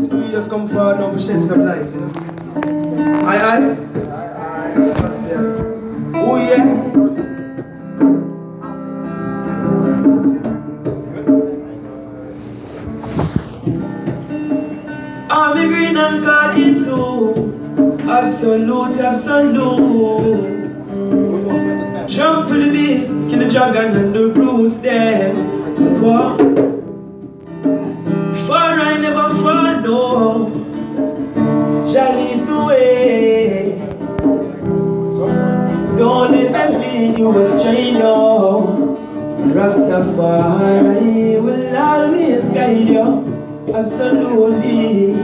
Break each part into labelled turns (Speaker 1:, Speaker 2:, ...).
Speaker 1: So we just come forward now to shed some light, you know. Aye, aye. Oh yeah. I'm a green and khaki suit. Absolute, absolute. Jump to the beast, kill the dragon and the roots them. You astray, no. Rastafari will always guide you, absolutely.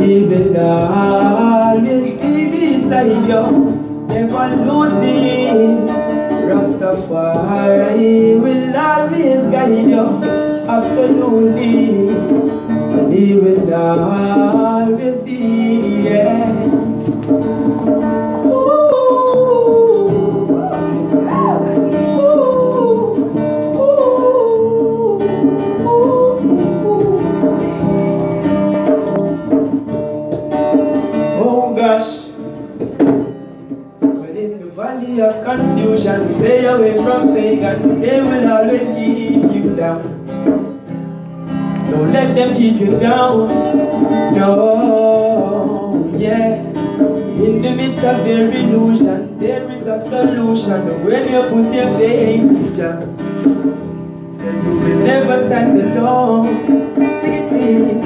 Speaker 1: He will always be beside you never losing. Rastafari will always guide you, absolutely. And he will always be, yeah. Valley of confusion, stay away from pagans, they will always keep you down. Don't let them keep you down. No, yeah. In the midst of their illusion, there is a solution when you put your faith in Jah. Say you will never stand alone. Sing it, please.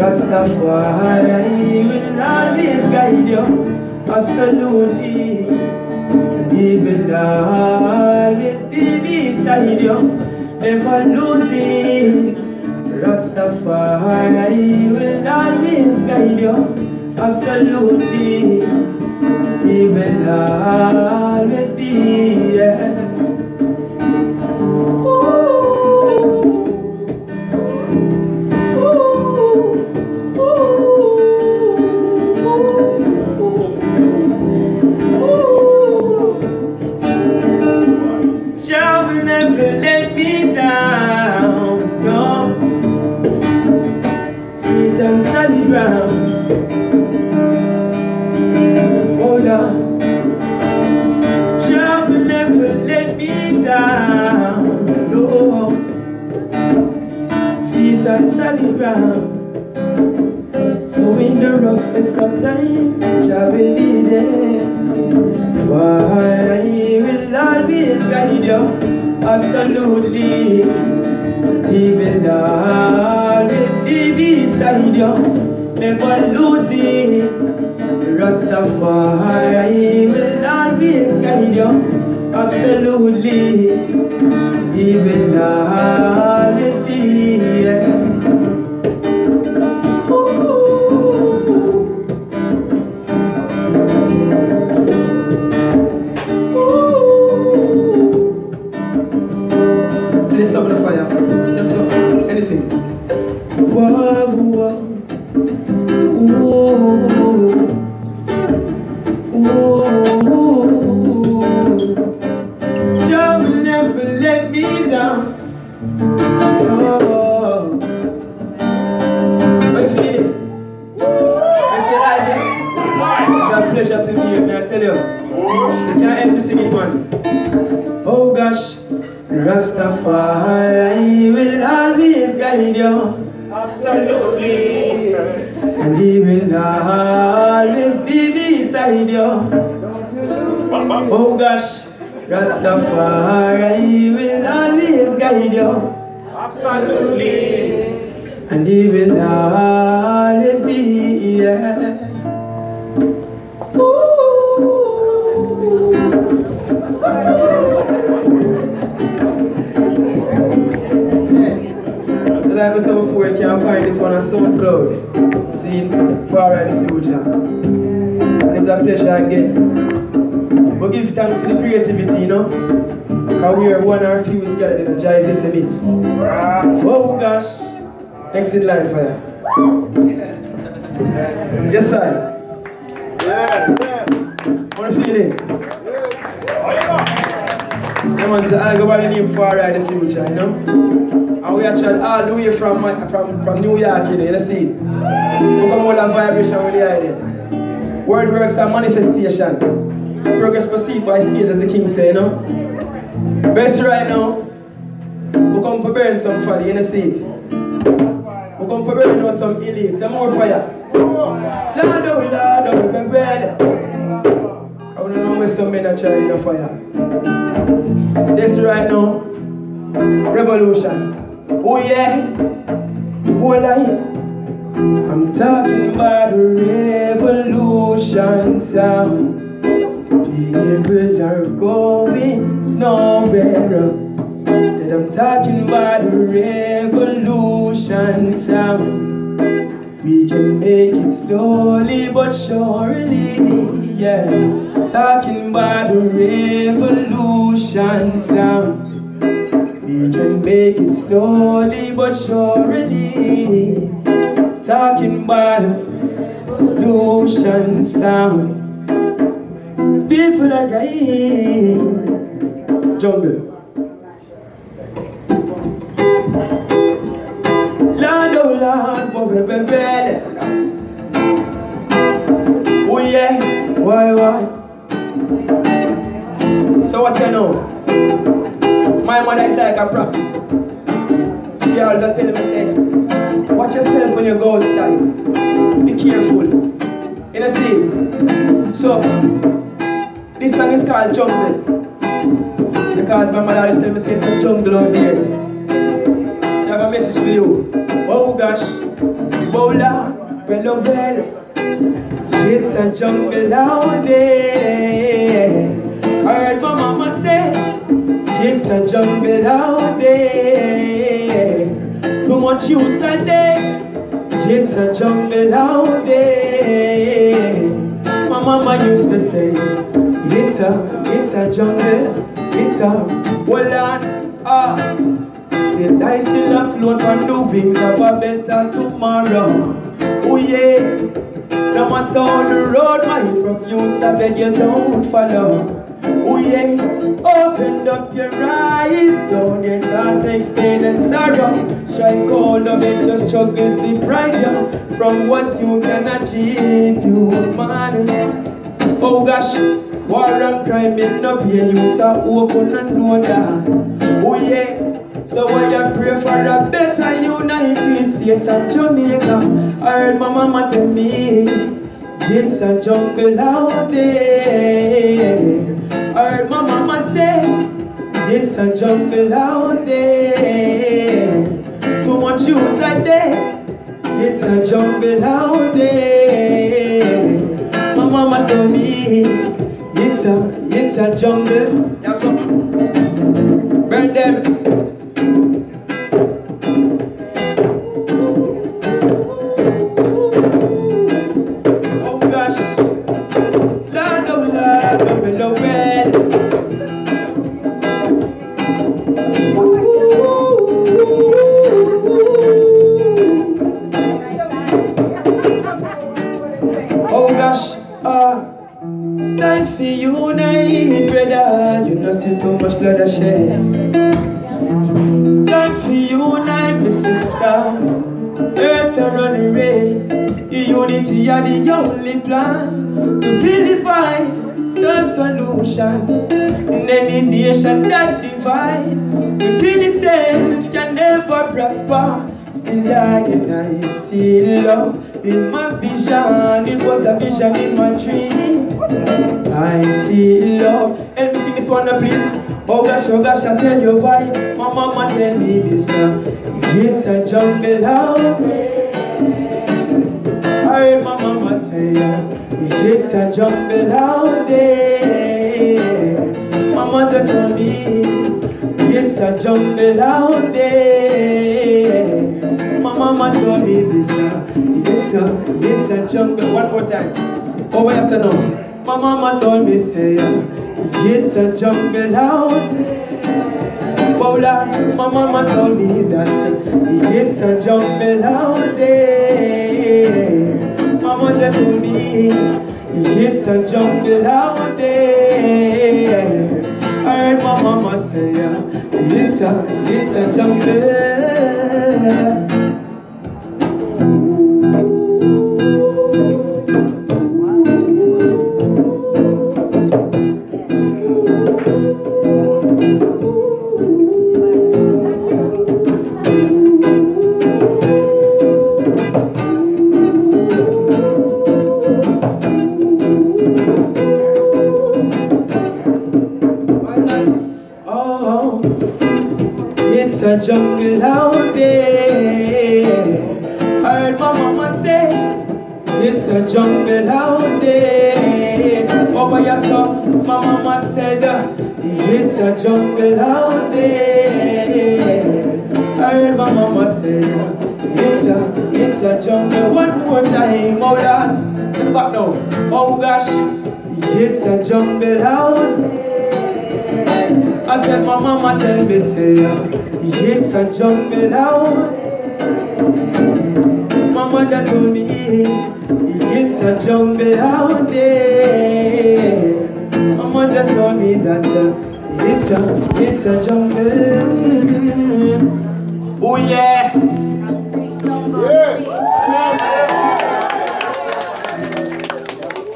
Speaker 1: Rastafari will always guide you, absolutely. He will always be beside you, never losing. Rastafari will always guide you, absolutely. He will always be, yeah. Solid ground. So in the roughest of time, Jah will be there. For He will always guide you, absolutely. He will always be beside you, never losing. Rastafari will always guide you, absolutely. He will always Oh gosh, Rastafari will always guide you.
Speaker 2: Absolutely.
Speaker 1: And he will always be. Ooh. So like I said before, you can find this one on SoundCloud. See it far in the future. And it's a pleasure again. But give thanks for the creativity, you know. Because we are one or few energized in the midst. Oh gosh. Next in line for you. Yes, sir.
Speaker 2: Yeah, yeah.
Speaker 1: What are feeling? Yeah, man, so I go by the name Fari DiFuture, you know? And we actually all the way from, from, from New York, you know, you see? We come all that vibration with the idea. Word works and manifestation. Progress proceed by stage, as the king say, you know? Best right now, we come for burn some fire, you know, see? We come for burn out some elites, some more fire. Lord, oh Lord, oh, baby, I don't know where some men are trying to fire. Says right now, revolution. Oh yeah, more light. I'm talking about revolution sound. People are going nowhere. Said I'm talking about a revolution sound. We can make it slowly but surely, yeah. Talking about the revolution sound. We can make it slowly but surely. Talking about the revolution sound. People are dying. Jungle. Lord, oh Lord, boy, baby. Oh yeah, why, why? So what you know? My mother is like a prophet. She always tell me, say, watch yourself when you go outside. Be careful. You know, see? So, this song is called Jungle. Because my mother always tell me, say, it's a jungle out there. So I have a message for you. Oh gosh, Lord, well, oh well. It's a jungle out there. I heard my mama say, it's a jungle out there. Too much are there. It's a jungle out there. My mama used to say, a, it's a jungle, it's a, well, Lord, ah. Still I still afloat on the wings of a better tomorrow. Oh yeah. No matter how the road might youths I beg you don't follow. Oh yeah, open up your eyes, down your heart, takes pain and sorrow. Strike cold of it, just struggles deprive you from what you can achieve, you man. Oh gosh, war and crime in no pain, youths are open and know that. Oh yeah. So you pray for a better United States of Jamaica? I heard my mama tell me it's a jungle out there. I heard my mama say it's a jungle out there. Too much youths are there. It's a jungle out there. My mama told me it's a it's a jungle. Yeah, something. Burn them. Oh I tell you why. My mama tell me this. Uh, it's a jungle out. I heard my mama say, it's a jungle out there. My mother told me, it's a jungle out there. My mama told me this, uh, it's a, it's a jungle. One more time. Oh, what you say? My mama told me, say, it's a jungle out Paula, my mama told me that it's a jungle out there. Mother told me it's a jungle out there. I heard my mama say it's a, it's a jungle it's a jungle out. My mother told me, it's a jungle out there. My mother told me that it's a, it's a jungle. Oh yeah.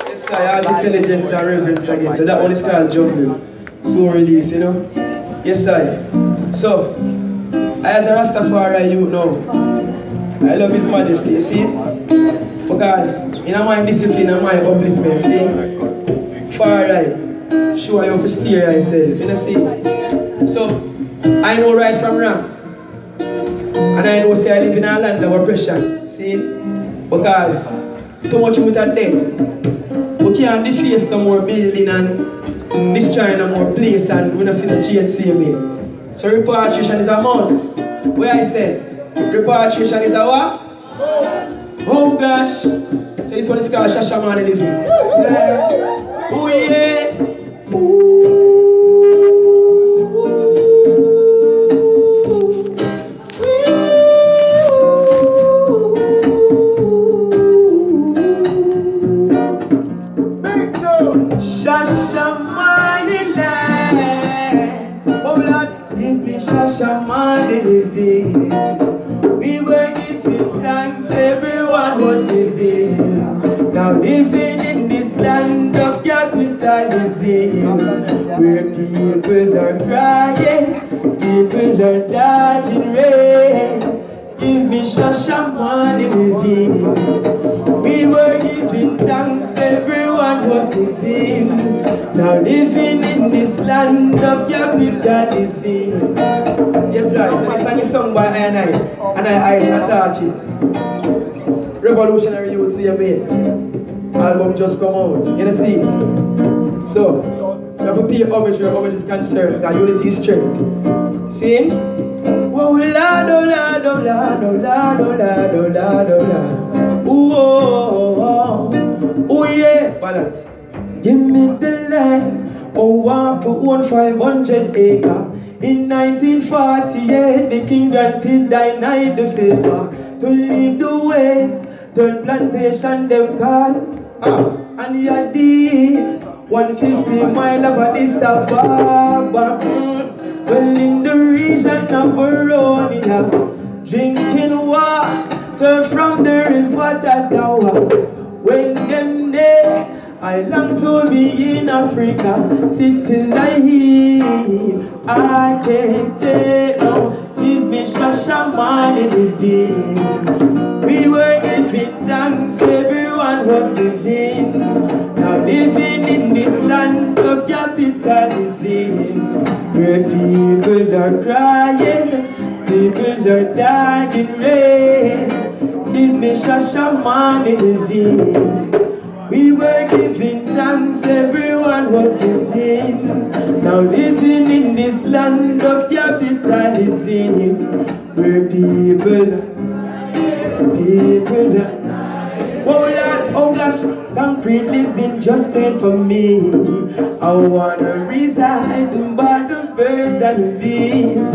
Speaker 1: Yes, I have intelligence and reverence again. So that one is called jungle soon release, you know? Yes, I. So, as a Rastafari you know, I love His Majesty, you see? Because in my discipline and my upliftment, see? Far right, show you to steer yourself, you know, see? So, I know right from wrong. And I know say I live in a land of oppression, see? Because too much youth are dead. We can't deface no more building and destroying no more place and we don't see the change same way. So repatriation is a must. Where I said, repatriation is a what? Oh gosh. So this one is called Shashamane living. Yeah. Oh yeah. Ooh. Where people are crying, people are dying rain. Give me money living. We were giving thanks, everyone was living. Now living in this land of capitalism. Yes, sir. So this song is sung by I and I, and I, I attach it. Revolutionary Youth CMA. Album just come out. You know see? So we have to pay homage where homage is concerned, because unity is strength. See? Whoa, la, do, la, do, la, do, la, do, la, do, la, do, la. Ooh, oh, oh, oh, yeah. Balance. Give me the land, oh, one for one, 500 acre. In 1948, the king granted denied the favor to leave the west, turn plantation them call. Ah, and he had this 150 mile of Addis Ababa. Well, in the region of Veronia, drinking water from the river Dadawa. When them I long to be in Africa, sitting live. I can't take no, give me shashamane living. We were giving thanks, everyone was giving. Now living in this land of capitalism, where people are crying, people are dying. Give me shashamane living. We were giving thanks, everyone was giving. Now living in this land of capitalism, where people people. Oh Lord, oh gosh, concrete living just ain't for me. I wanna reside by the birds and the bees.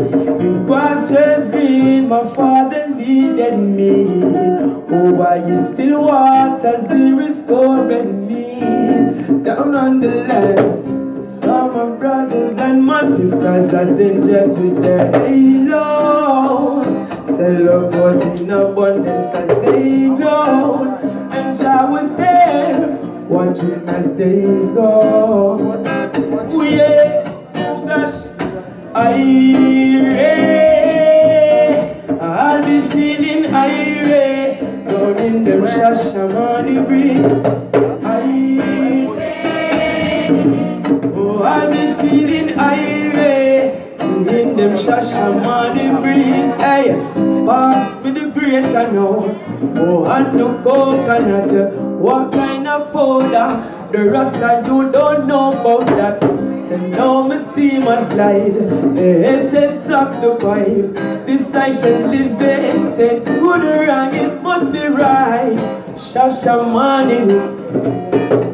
Speaker 1: In pastures green, my father leaded me. Oh, by his still waters, he restored me. Down on the land, some my brothers and my sisters as angels with their halo. Say love was in abundance as they glowed, watching as days go. Oh yeah, oh gosh. I'll be feeling irate down in them Shashamane breeze. Irate. Oh, I'll be feeling irate in them Shashamane breeze. Hey, pass me the greater now. Oh, and the coconut. What kind powder? The rasta you don't know about that. Say no, my steam a slide. The essence of the pipe. This I shall live in. Say good or wrong, it must be right. Shashamane.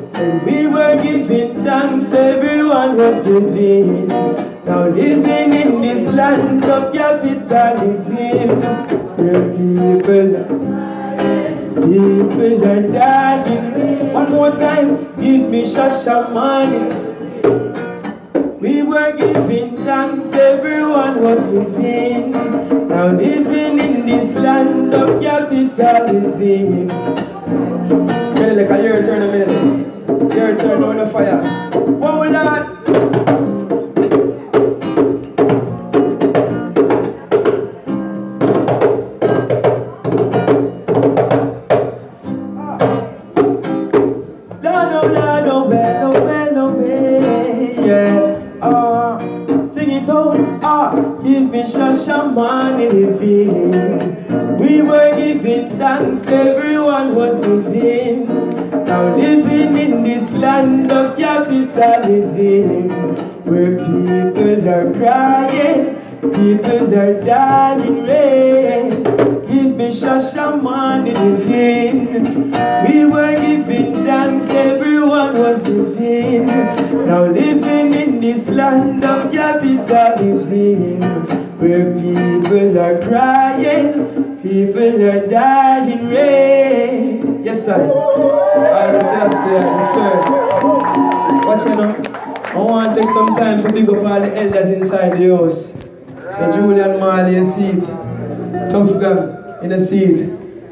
Speaker 1: Said we were giving thanks, everyone was giving. Now living in this land of capitalism, where people, people are dying. One more time, give me shashamane. We were giving thanks, everyone was giving. Now living in this land of capitalism. Minute, like a year turn a minute. Your turn on the fire. Oh, Lord. Lord,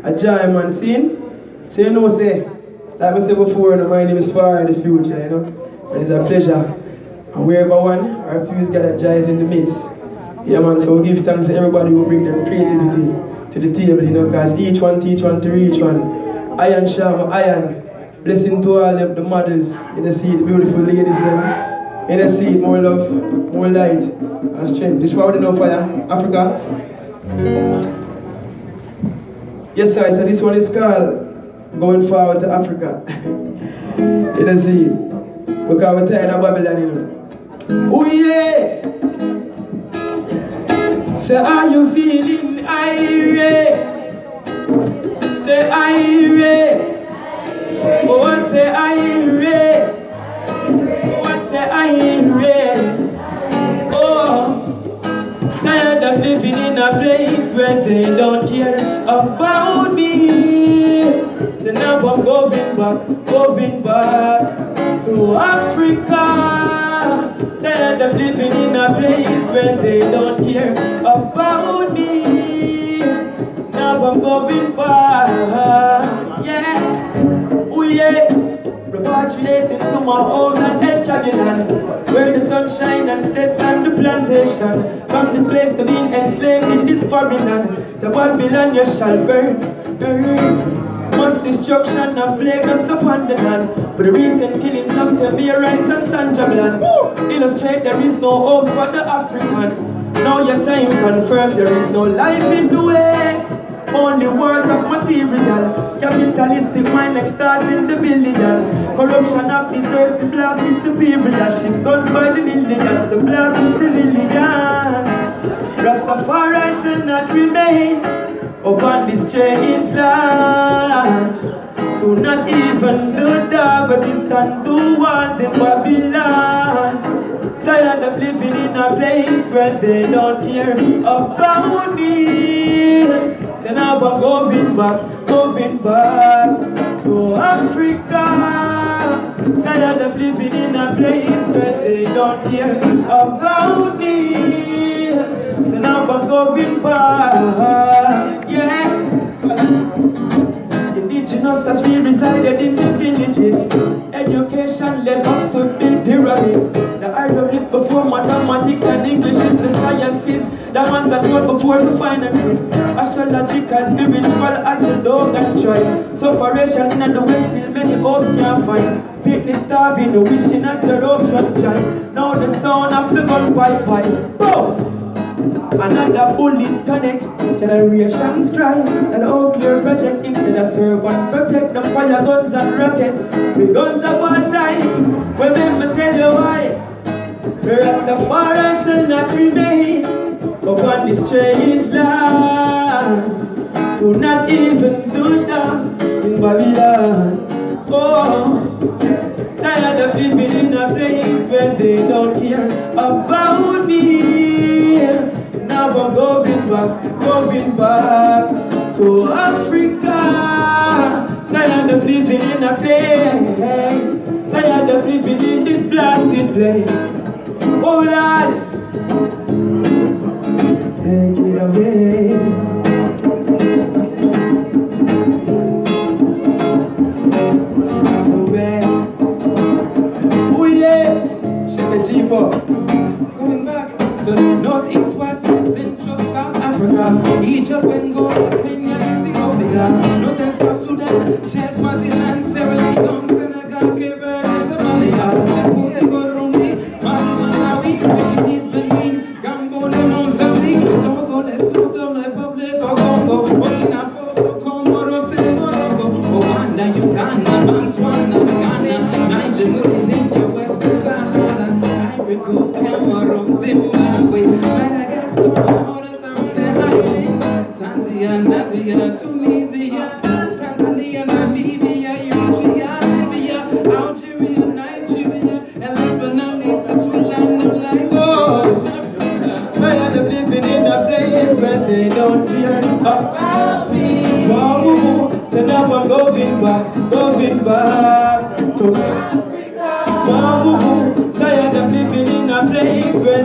Speaker 1: A giant eh, man scene. So you know say, like I said before, you know, my name is Fari DiFuture, you know. And it's a pleasure. And wherever one, our fuse gather giants in the midst. Yeah man, so we give thanks to everybody who bring their creativity to the table, you know, because each one teach one to reach one. Iron Shama, Iron. Blessing to all them, the mothers, you know, see the beautiful ladies them. You know, see more love, more light, and strength. This is what we know ya, Africa. Yes, sir, so this one is called Going Forward to Africa. you know, see, because we're tired of Babylon, you know. Oh, yeah! Say, are you feeling irate? Say, irate. Oh, say, irate. Oh, say, irate. Of living in a place where they don't care about me. So now I'm going back, going back to Africa. Tired of living in a place where they don't care about me. Now I'm going back, yeah, oh yeah. Repatriating to my home and El Chagilan Where the sun shines and sets on the plantation. From this place to being enslaved in this foreign land. So Babylon you shall burn, burn. Mass destruction and plague us upon the land. But the recent killings of Tamir Rice and Sandra Bland Illustrate there is no hope for the African. Now your time confirmed there is no life in the West only words of material Capitalistic mind extorting the billions. Corruption of this thirsty blasted superior. Ship guns by the millions The blasted civilians. Rastafari shall not remain Upon this strange land. So not even the dog But distant the walls in Babylon. Tired of living in a place where they don't care about me. So now I'm going back, going back to Africa. Tired of living in a place where they don't care about me. So now I'm going back. Yeah. Indigenous as we resided in the villages. Education led us to build pyramids. The hieroglyphs before mathematics and English is the sciences. The ones that were before the finances. Astrological, spiritual as the dog and joy. Sufferation in the west, still many hopes can't find. Picnic starving, wishing as the rope shut giant. Now the sound of the gun pipe pipe. Boom! Another bullet connect, generations cry. An all clear project instead of serve and protect them fire guns and rocket with guns of one time. Well, let me tell you why. The Rastafari shall not remain upon this strange land. So not even do down in Babylon. Oh, tired of living in a place where they don't care about me. Now I'm going back, going back to Africa. Tired of living in a place, tired of living in this blasted place. Oh Lord, take it away. Oh.
Speaker 3: Going back to Northeast, Central, South Africa, Egypt, Angola, Kenya, Ethiopia, Northern South Sudan, Chad, Swaziland, Sierra Leone, Senegal, Cape Verde, Somalia, Djibouti, Burundi, Mali, Malawi, East Benin, Gambia, Mozambique, Togo, Lesotho, Republic of Congo, Burkina Faso, Comoros, Morocco, Rwanda, Uganda, Botswana, Ghana, Niger, Mauritania, Western Sahara, Ivory Coast, Cameroon, Zimbabwe, Madagascar, Algeria, Nigeria, and
Speaker 1: going back, going back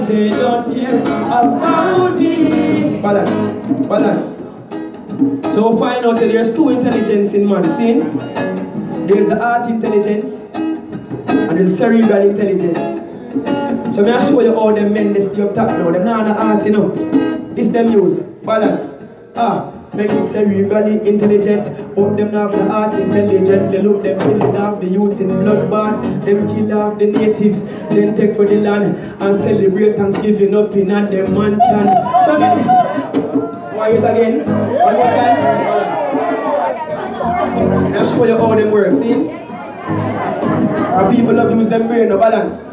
Speaker 1: they don't care about me. Balance, balance. So find out that there's two intelligence in man. See? There's the art intelligence and there's cerebral intelligence. So me I show you how them men they stay up top now. Them not the art, you know. This them use balance. Ah, make it cerebrally intelligent, but them have the art intelligent. They look them killing off the youths in bloodbath. Them kill off the natives, then take for the land and celebrate Thanksgiving up in at them mansion. So why it again? One more time. I show you how them work. See? Our people have used them brain no balance.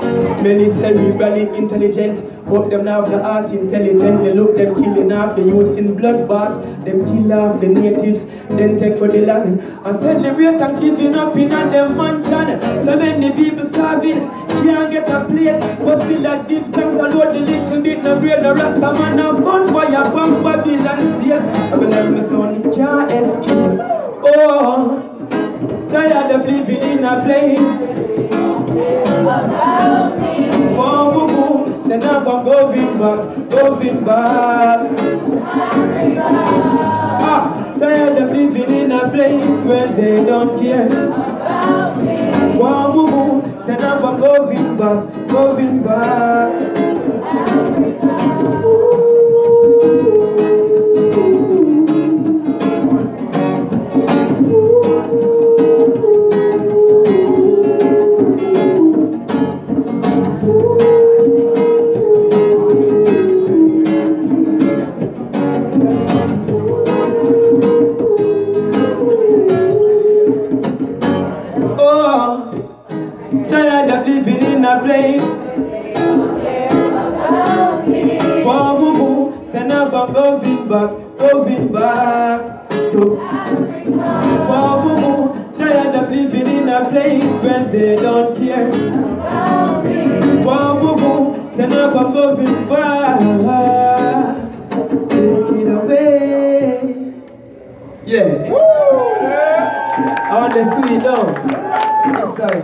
Speaker 1: Many cerebrally intelligent, but them now have the art intelligent. They look them killing off the youths in bloodbath, them kill off the natives, then take for the land and celebrate Thanksgiving up in on them mansion. So many people starving, can't get a plate, but still I give thanks and load the little bit no bread, no rasta man a bonfire from Babylon state. I believe my son can't escape. Oh, tired of living in a place. Say now I'm going back, going back. Ah, tired of living in a place where they don't care. Wow, boo, boo. Say now I'm going back, going back. Living in a place. Wow, boo, boo. Say now I'm going back, going back to Wow, boo, boo. Tired of living in a place where they don't care. Wow, boo, boo. Say now I'm going back. Take it away. Yeah. I want the sweet. Yes, sir.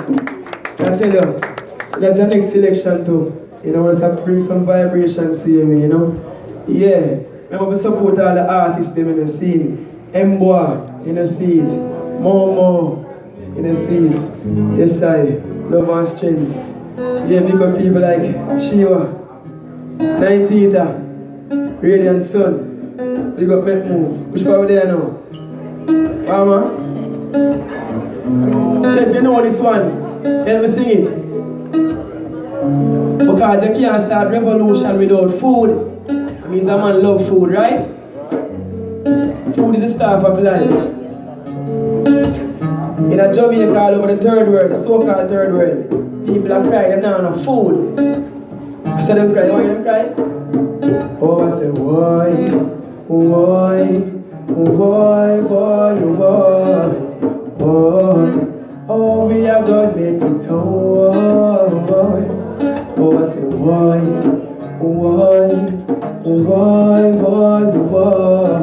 Speaker 1: I tell you, so there's the next selection too. You know, let's have to bring some vibration, see me, you know. Yeah. Remember we support all the artists them in the scene. Mboa in the scene. Momo in the scene. Yes, I. Love and strength. Yeah, big up people like Shiva, Ninetita, Radiant Sun. Big up Make Move. Which part there now? Farmer? So if you know this one, let me sing it. Oh, because you can't start revolution without food. It means a man love food, right? Food is the staff of life. In a Jamaica all over the third world, so-called third world, people are crying, them not enough food. I said them cry, why them cry? Oh, I said, why, why, why, why, why, why? Oh, we are gonna make it oh, oh, I said, why, why, why, why, why,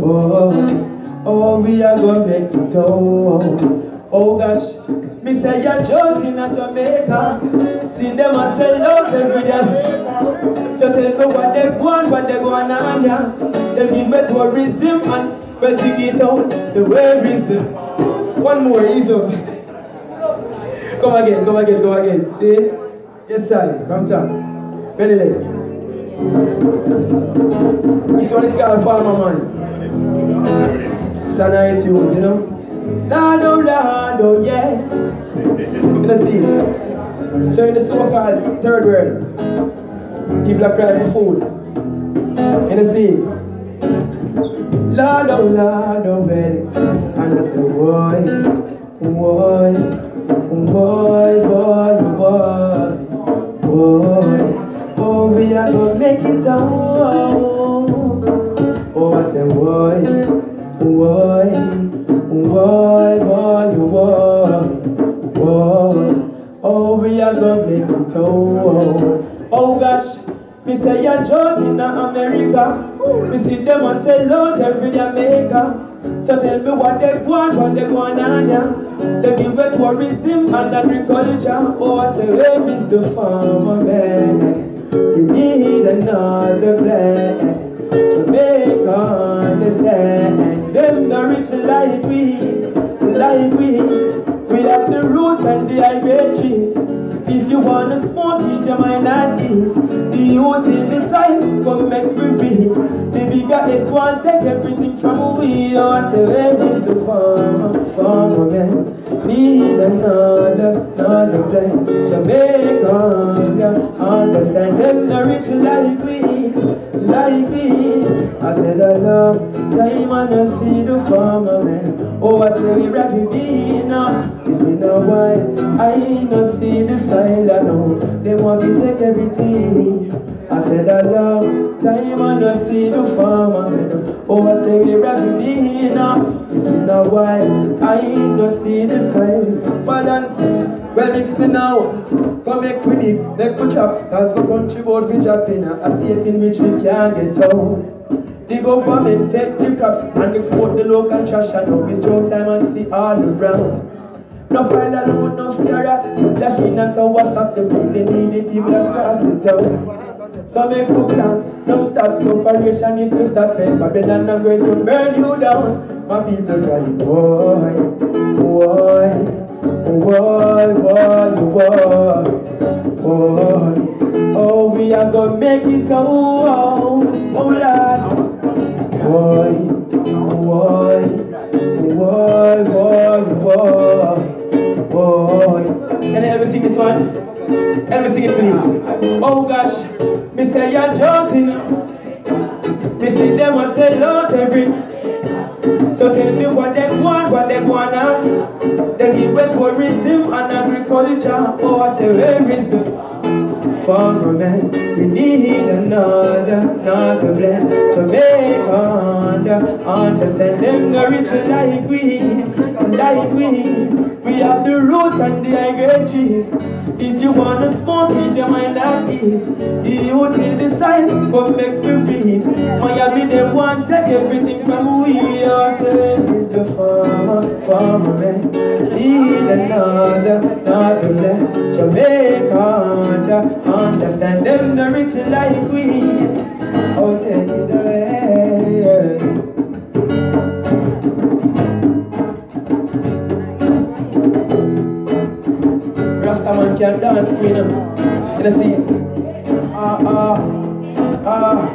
Speaker 1: why? Oh, we are gonna make it oh, oh gosh. Me say you're joking at Jamaica. See them a sell out every day. So tell me what they want, what they going on here. Them give me tourism and well sing it out. Say where is the one more is up. come again, come again, come again. See? Yes, sir. From top. Belly. This one is called Farmer Man. It's an iTunes, you know. Lord, Lord, oh, yes. You know, see? So in the so-called third world, people are crying for food. You know, see? Lord, Lord, oh, well. And I say, boy, boy, boy, boy, boy, boy. Oh, we are gonna make it home. Oh, I say, boy. Why, why, why, why, why? Oh, we are gonna make it oh, oh gosh. Me say George in America. Me see them a sell out every day America. So tell me what they want, what they want on ya. Uh, they give it tourism and agriculture. Oh, I say, where is the farmer man? We need another plan. Jamaica understand And them the rich like we, like we. We have the roots and the grade trees. If you wanna smoke, keep your mind at ease. The youth in the side, come make me breathe. The bigger heads want take everything from we. Oh, I say, where is the farmer, farmer man? Need another, another plan. Jamaica, understand them the rich like we, like we. I said a long time I see the farmer man. Oh, I say we it been now. It's been a while. I no see the sign I know. They want to take everything. I said a long time I see the farmer man. Oh, I say we it been now. It's been a while. I no see the sign. Balance. Well, mix me now. Come make we dig, make we chop. Cause we country board we drop in a state in which we can't get out. The government take the crops and export the local trash and now it's show time and see all around. No file alone, no carrot, dashing and so what's up the food they need the people across the town. So make cook down, don't stop sufferation, if you stop it, Babylon I'm going to burn you down. My people crying, boy, boy, boy, boy, boy, boy. Oh, we are gonna make it home, oh Lord. Boy, boy, boy, boy, boy, boy. Can you me sing this one? Help me sing it, please. Oh gosh, me say you're joking. Me see them a sell out every. So tell me what they want, what they want on. They give it tourism and agriculture. Oh, I say where is the for man, We need another, another blend to make under, understand them the rich like we, like we. We have the roots and the trees. If you wanna smoke, keep your mind at ease. You till decide, but make me breathe. Miami, they want take everything from we. Ourselves is the farmer, farmer man. Need another, another man. Jamaica, under, understand them the rich like we. Oh, take it away. Rastaman can dance to me now. You see? Ah, ah, ah,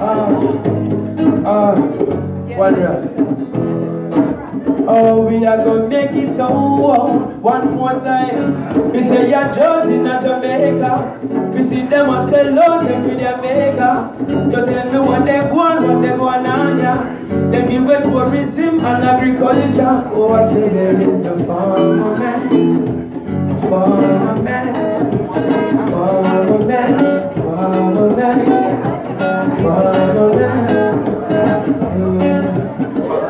Speaker 1: ah, ah. One rap. Oh, we are gonna make it home one more time. We say you're just in Jamaica. We see them a sell out every maker. So tell me what they want, what they want on ya. Them give it tourism and agriculture. Oh, I say there is the farmer man, farmer man, farmer man, farmer man, farmer man.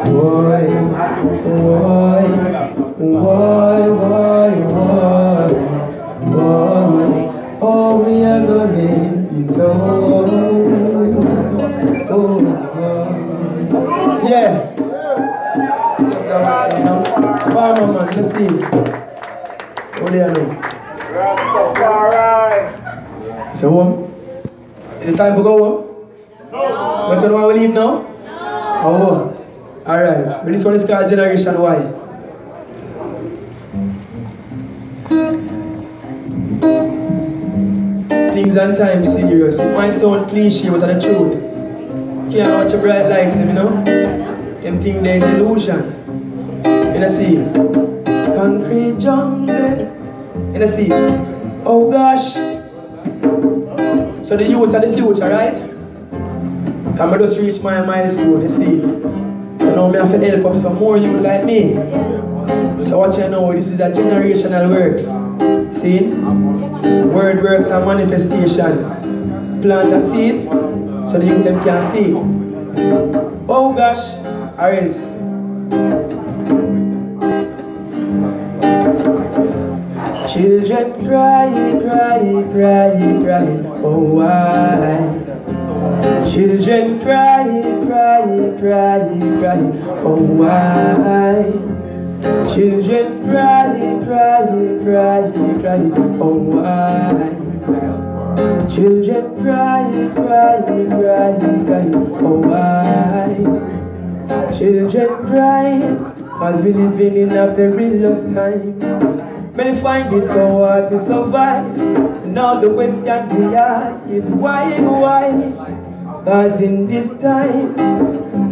Speaker 1: Boy, boy, Let's see. What do you know?
Speaker 2: Rastafari.
Speaker 1: So home? Is it time to go home? No. What's the one we leave now? No. Oh. Alright. But this one is called Generation Y. Things and time serious. It might sound cliche, but the truth. Can't watch a bright lights, you know? Them think there's illusion. You know, see? Concrete jungle. You know, see? Oh gosh. So the youths are the future, right? Come I just reach my milestone, you see. So now me have to help up some more youth like me. So what you know, this is a generational works. See? Word works and manifestation. Plant a seed so the youth can see. Oh gosh, or else. Children cry, cry, cry, cry. Oh why? Children cry, cry, cry, cry. Oh why? Children cry, cry, cry, cry. Oh why? Children cry, cry, cry, cry. Oh why? Children cry, cause we living in a perilous time. Many find it so hard to survive. And all the questions we ask is why, why? Cause in this time,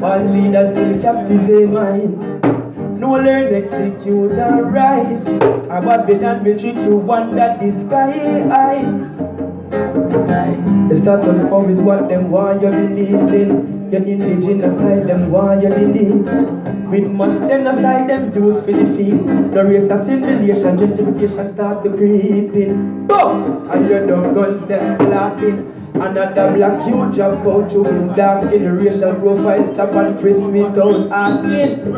Speaker 1: false leaders will captivate mind. No learn, execute, and rise. A Babylon will trick you under eyes. The status quo is what them want you believe in. Your indigenous side, them want you believe. With much genocide, them use for the field. The race assimilation, gentrification starts to creep in. Boom! I hear the guns, them blasting. Another black youth jump out him dark skin the racial profile stop and frisk me without asking.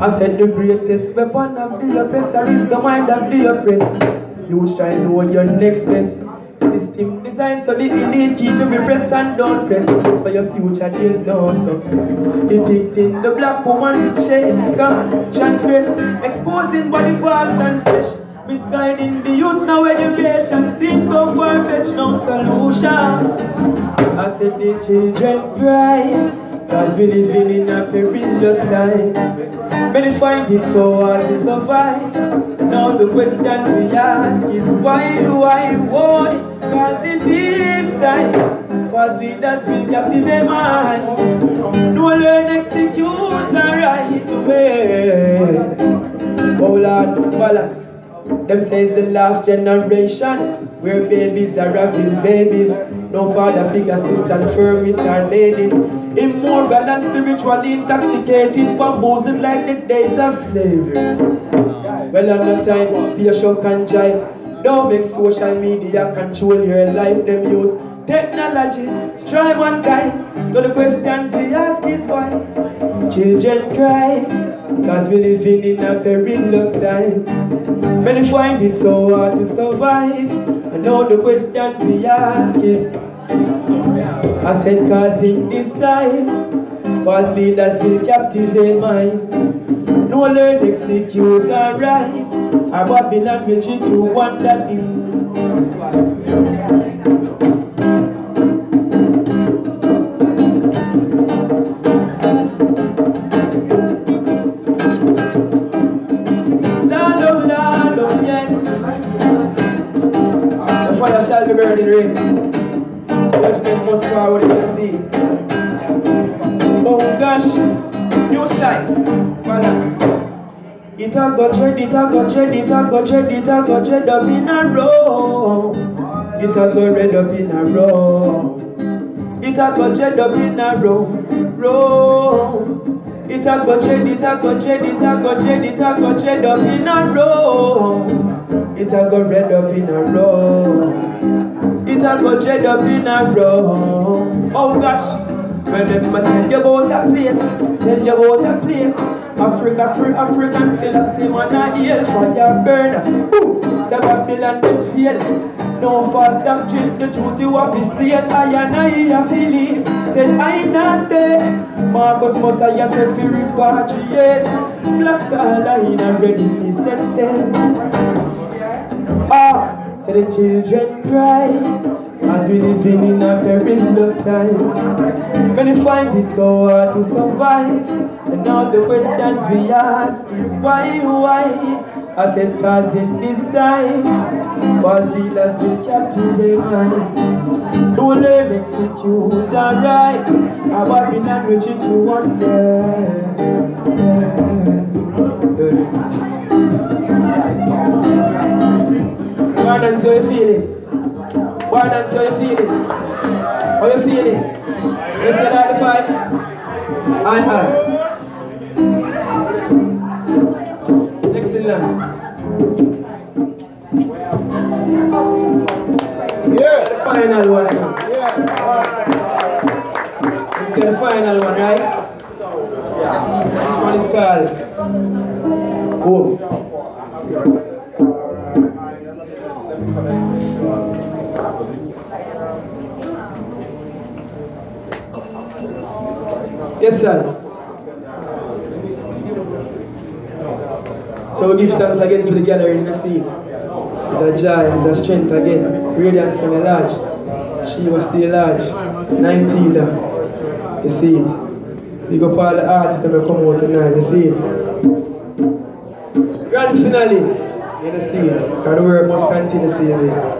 Speaker 1: I said the greatest weapon of the oppressor is the mind of the oppressed. You try know your next best. System designed so the elite keep you repressed and don't press. For your future there's no success. Depicting the black woman with shame, scar, transgress, exposing body parts and flesh. Misguiding the youth now education seems so far-fetched, no solution. I said the children cry, cause we living in a perilous time. Many find it so hard to survive. Now the questions we ask is why, why, why? Cause in this time, false leaders will captivate mind. No learn, execute, and rise away. Oh balance. Them says the last generation where babies are having babies. No father figures to stand firm with our ladies. Immoral and spiritually intoxicated, bamboozled like the days of slavery. Well, on the time, shock and jive. Don't make social media control your life. Them use technology, try one guy. But the questions we ask is why children cry. Cause we living in a perilous time. Many find it so hard to survive. And all the questions we ask is I said cause in this time False leaders will captivate mind No learn, execute and rise A Babylon will treat you one that is go dread, it a go dread, it up in a row. It a go red up in a row. It a go dread up in a row, row. It a go dread, it a go dread, it up in a row. It a go red up in a row. It a go dread up in a row. Oh gosh, when them a tell you about a place, tell you about a place. Africa free African Selassie man a hail fire burn. Boom, say Babylon them fail. No false doctrine, the truth you have to stay I and I have leave. Said I not stay. Marcus Mosiah said fi repatriate. Black Star Line and ready fi set sail. Ah. So the children cry as we living in a perilous time. Many find it so hard to survive, and all the questions we ask is why, why? I said, cause in this time, false leaders will captivate mind. No learn, execute, and rise. A Babylon will treat you one day. Why not so you feeling? Why not so you feeling? How you feeling? You still like the fight? Aye, aye. Next in line.
Speaker 2: Yeah.
Speaker 1: The final one. again. You see the final one, right? This one is called Home. Yes. So we give thanks again to the gallery in the scene. It's a joy, it's a strength again. Radiance and a large. She was still large. 19 there. You see it. Big up all the artists that will come out tonight, you see it. Grand finale. You see it. Because the work must continue, see it.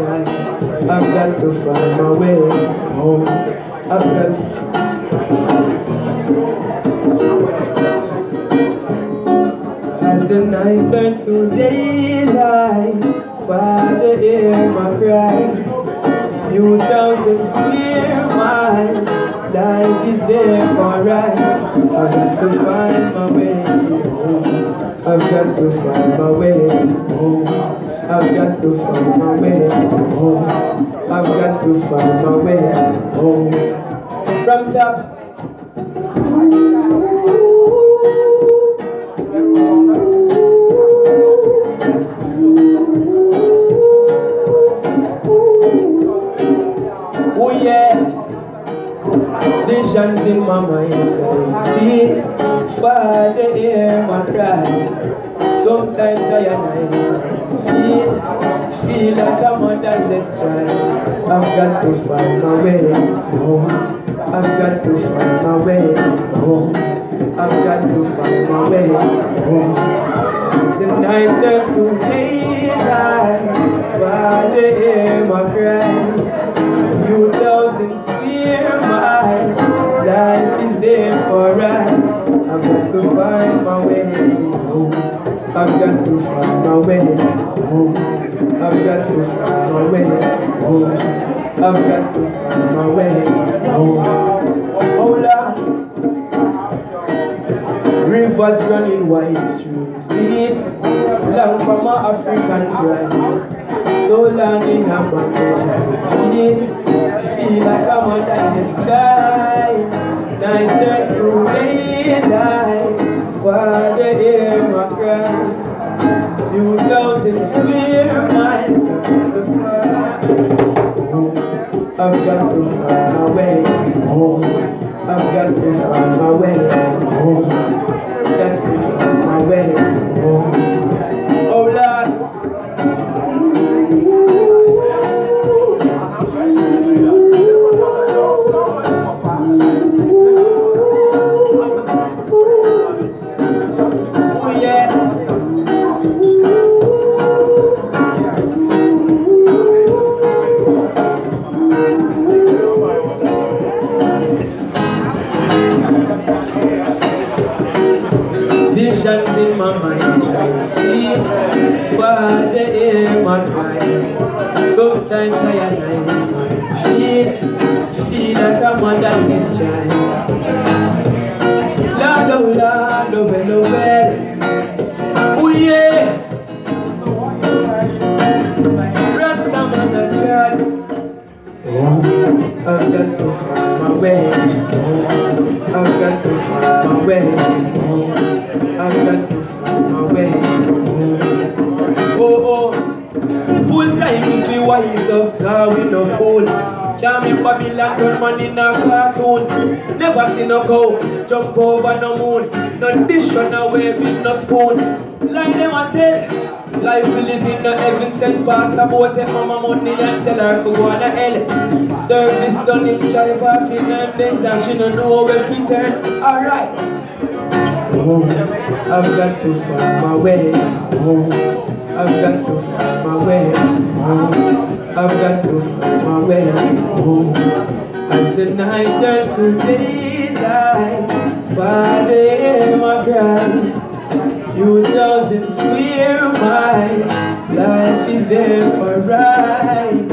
Speaker 1: under. I've got to find my way home. I've got to As the night turns to daylight, Father, hear my cry. Few thousand square miles, life is there for right. I've got to find my way home. I've got to find my way home. I've got to find my way to find my way home. From top. Oh yeah, visions in my mind I see. Father, hear my cry. Sometimes I and I feel, feel like a motherless child. I've got to find my way home. I've got to find my way home. I've got to find my way home. As the night turns to daylight, Father, hear my cry. Few thousand square miles, life is there for right. I've got to find my way home. I've got to find my way home. I've got to find my way home. I've got to find my way home. Oh Lord. Rivers running wide streets deep, long from my African pride. So long in a bondage I feel, feel like I'm a darkness child. Night turns to daylight, Father hear my cry. Few thousand square miles the. I've got to find my way home. I've got to find my way home. Jump over no moon. No dish run away with no spoon. Like them a tell. Life we live in the heaven sent past about it mama money and tell her to go on a hell Service done in drive off in her Benz and she don't know where we turn Alright Home, I've got to find my way home I've got to find my way home I've got to find my way home As the night turns to daylight Father my Few thousand square miles, life is there for right.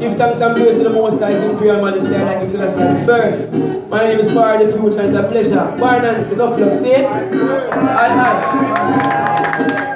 Speaker 1: Give thanks and praise to the Most High in prayer, majesty, and Exodus the first. My name is Fari DiFuture, it's a pleasure. Bye, Nancy, enough luck, see it? Aye, aye.